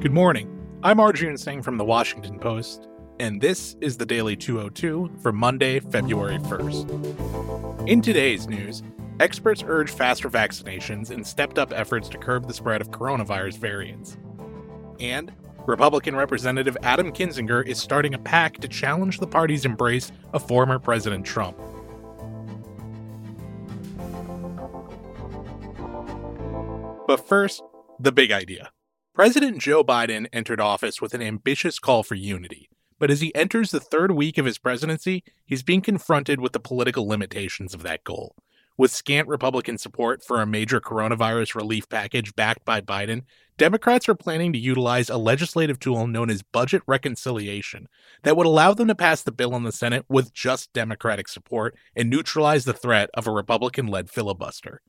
Good morning. I'm Arjun Singh from the Washington Post, and this is the Daily 202 for Monday, February 1st. In today's news, experts urge faster vaccinations and stepped up efforts to curb the spread of coronavirus variants. And Republican Representative Adam Kinzinger is starting a PAC to challenge the party's embrace of former President Trump. But first, the big idea. President Joe Biden entered office with an ambitious call for unity, but as he enters the third week of his presidency, he's being confronted with the political limitations of that goal. With scant Republican support for a major coronavirus relief package backed by Biden, Democrats are planning to utilize a legislative tool known as budget reconciliation that would allow them to pass the bill in the Senate with just Democratic support and neutralize the threat of a Republican led filibuster.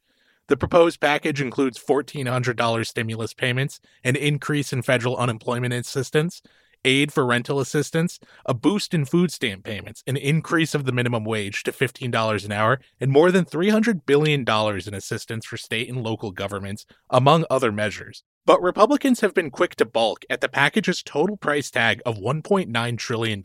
The proposed package includes $1,400 stimulus payments, an increase in federal unemployment assistance, aid for rental assistance, a boost in food stamp payments, an increase of the minimum wage to $15 an hour, and more than $300 billion in assistance for state and local governments, among other measures. But Republicans have been quick to balk at the package's total price tag of $1.9 trillion,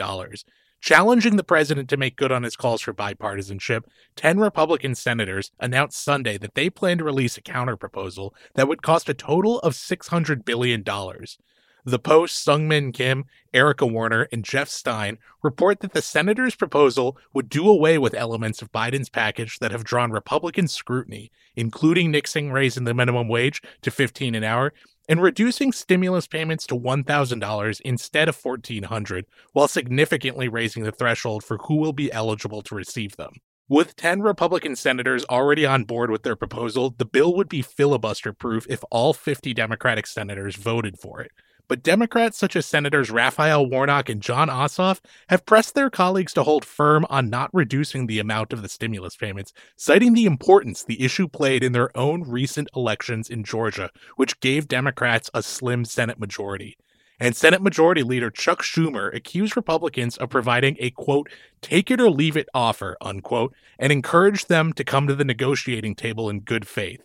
Challenging the president to make good on his calls for bipartisanship, 10 Republican senators announced Sunday that they plan to release a counterproposal that would cost a total of $600 billion. The Post, Seung Min Kim, Erica Werner, and Jeff Stein report that the senators' proposal would do away with elements of Biden's package that have drawn Republican scrutiny, including nixing raising the minimum wage to 15 an hour and reducing stimulus payments to $1,000 instead of $1,400, while significantly raising the threshold for who will be eligible to receive them. With 10 Republican senators already on board with their proposal, the bill would be filibuster proof if all 50 Democratic senators voted for it but Democrats such as Senators Raphael Warnock and Jon Ossoff have pressed their colleagues to hold firm on not reducing the amount of the stimulus payments, citing the importance the issue played in their own recent elections in Georgia, which gave Democrats a slim Senate majority. And Senate Majority Leader Chuck Schumer accused Republicans of providing a quote, take it or leave it offer, unquote, and encouraged them to come to the negotiating table in good faith.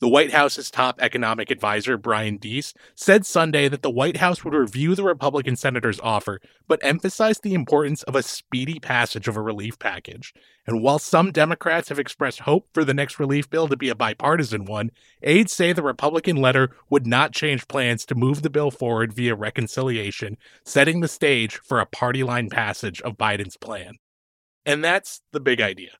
The White House's top economic advisor, Brian Deese, said Sunday that the White House would review the Republican senator's offer, but emphasized the importance of a speedy passage of a relief package. And while some Democrats have expressed hope for the next relief bill to be a bipartisan one, aides say the Republican letter would not change plans to move the bill forward via reconciliation, setting the stage for a party line passage of Biden's plan. And that's the big idea.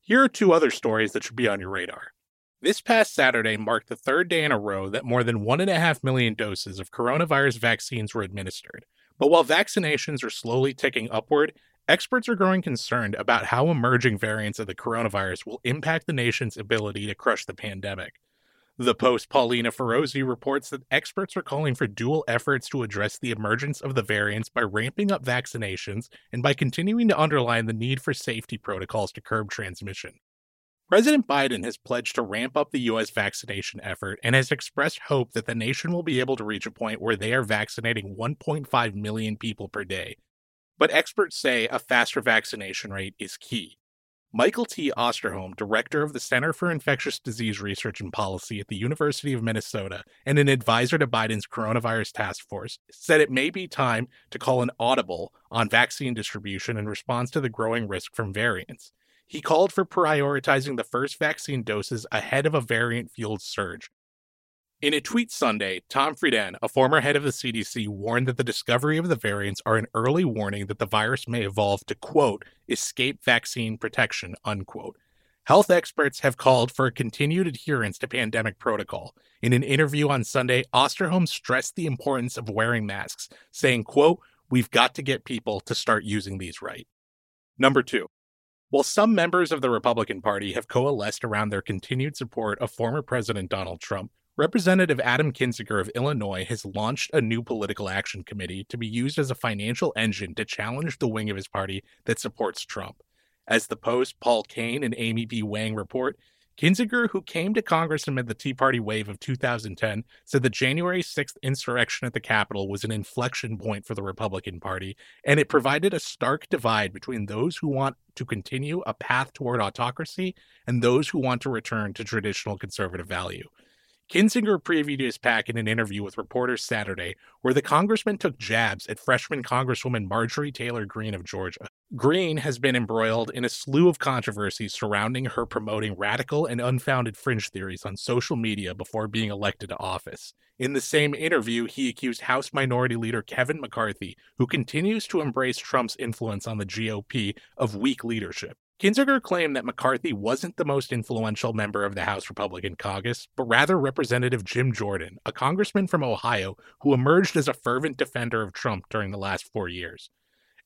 Here are two other stories that should be on your radar. This past Saturday marked the third day in a row that more than 1.5 million doses of coronavirus vaccines were administered. But while vaccinations are slowly ticking upward, experts are growing concerned about how emerging variants of the coronavirus will impact the nation's ability to crush the pandemic. The Post Paulina Firozi reports that experts are calling for dual efforts to address the emergence of the variants by ramping up vaccinations and by continuing to underline the need for safety protocols to curb transmission. President Biden has pledged to ramp up the U.S. vaccination effort and has expressed hope that the nation will be able to reach a point where they are vaccinating 1.5 million people per day. But experts say a faster vaccination rate is key. Michael T. Osterholm, director of the Center for Infectious Disease Research and Policy at the University of Minnesota and an advisor to Biden's coronavirus task force, said it may be time to call an audible on vaccine distribution in response to the growing risk from variants. He called for prioritizing the first vaccine doses ahead of a variant fueled surge. In a tweet Sunday, Tom Frieden, a former head of the CDC, warned that the discovery of the variants are an early warning that the virus may evolve to, quote, escape vaccine protection, unquote. Health experts have called for continued adherence to pandemic protocol. In an interview on Sunday, Osterholm stressed the importance of wearing masks, saying, quote, we've got to get people to start using these right. Number two, while some members of the Republican Party have coalesced around their continued support of former President Donald Trump, Representative Adam Kinzinger of Illinois has launched a new political action committee to be used as a financial engine to challenge the wing of his party that supports Trump. As the Post, Paul Kane, and Amy B. Wang report, Kinzinger, who came to Congress amid the Tea Party wave of 2010, said the January 6th insurrection at the Capitol was an inflection point for the Republican Party, and it provided a stark divide between those who want to continue a path toward autocracy and those who want to return to traditional conservative value. Kinzinger previewed his PAC in an interview with reporters Saturday, where the congressman took jabs at freshman Congresswoman Marjorie Taylor Greene of Georgia. Greene has been embroiled in a slew of controversies surrounding her promoting radical and unfounded fringe theories on social media before being elected to office. In the same interview, he accused House Minority Leader Kevin McCarthy, who continues to embrace Trump's influence on the GOP, of weak leadership. Kinzinger claimed that McCarthy wasn't the most influential member of the House Republican caucus, but rather Representative Jim Jordan, a congressman from Ohio who emerged as a fervent defender of Trump during the last four years.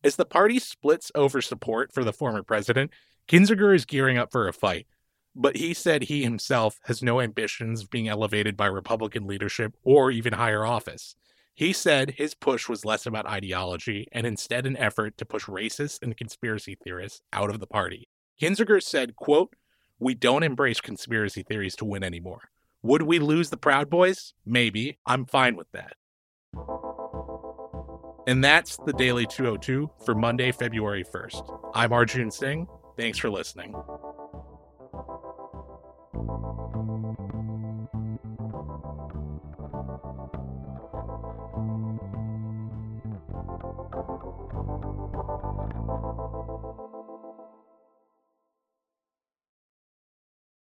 As the party splits over support for the former president, Kinzinger is gearing up for a fight, but he said he himself has no ambitions of being elevated by Republican leadership or even higher office. He said his push was less about ideology and instead an effort to push racists and conspiracy theorists out of the party. Kinzinger said, quote, We don't embrace conspiracy theories to win anymore. Would we lose the Proud Boys? Maybe. I'm fine with that. And that's the Daily 202 for Monday, February 1st. I'm Arjun Singh. Thanks for listening.